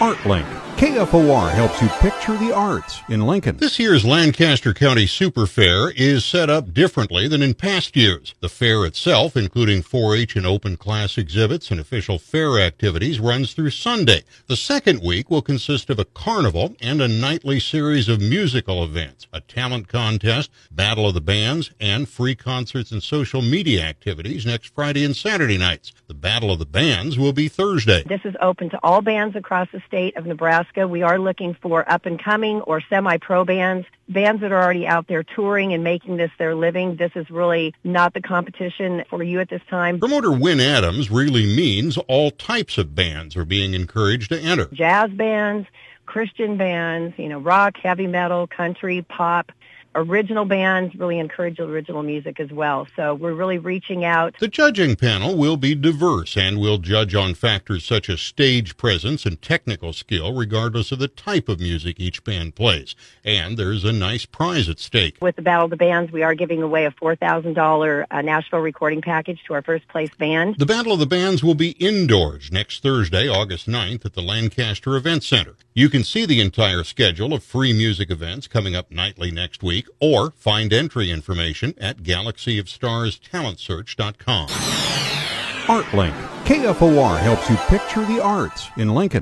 ArtLink. KFOR helps you picture the arts in Lincoln. This year's Lancaster County Super Fair is set up differently than in past years. The fair itself, including 4-H and open class exhibits and official fair activities, runs through Sunday. The second week will consist of a carnival and a nightly series of musical events, a talent contest, battle of the bands, and free concerts and social media activities next Friday and Saturday nights. The battle of the bands will be Thursday. This is open to all bands across the state of Nebraska. We are looking for up and coming or semi-pro bands, bands that are already out there touring and making this their living. This is really not the competition for you at this time. Promoter Win Adams really means all types of bands are being encouraged to enter. Jazz bands, Christian bands, you know, rock, heavy metal, country, pop, original bands really encourage original music as well. So we're really reaching out. The judging panel will be diverse and will judge on factors such as stage presence and technical skill, regardless of the type of music each band plays. And there's a nice prize at stake. With the Battle of the Bands, we are giving away a $4,000 uh, Nashville recording package to our first place band. The Battle of the Bands will be indoors next Thursday, August 9th at the Lancaster Event Center. You can see the entire schedule of free music events coming up nightly next week or find entry information at galaxyofstarstalentsearch.com. ArtLink. KFOR helps you picture the arts in Lincoln.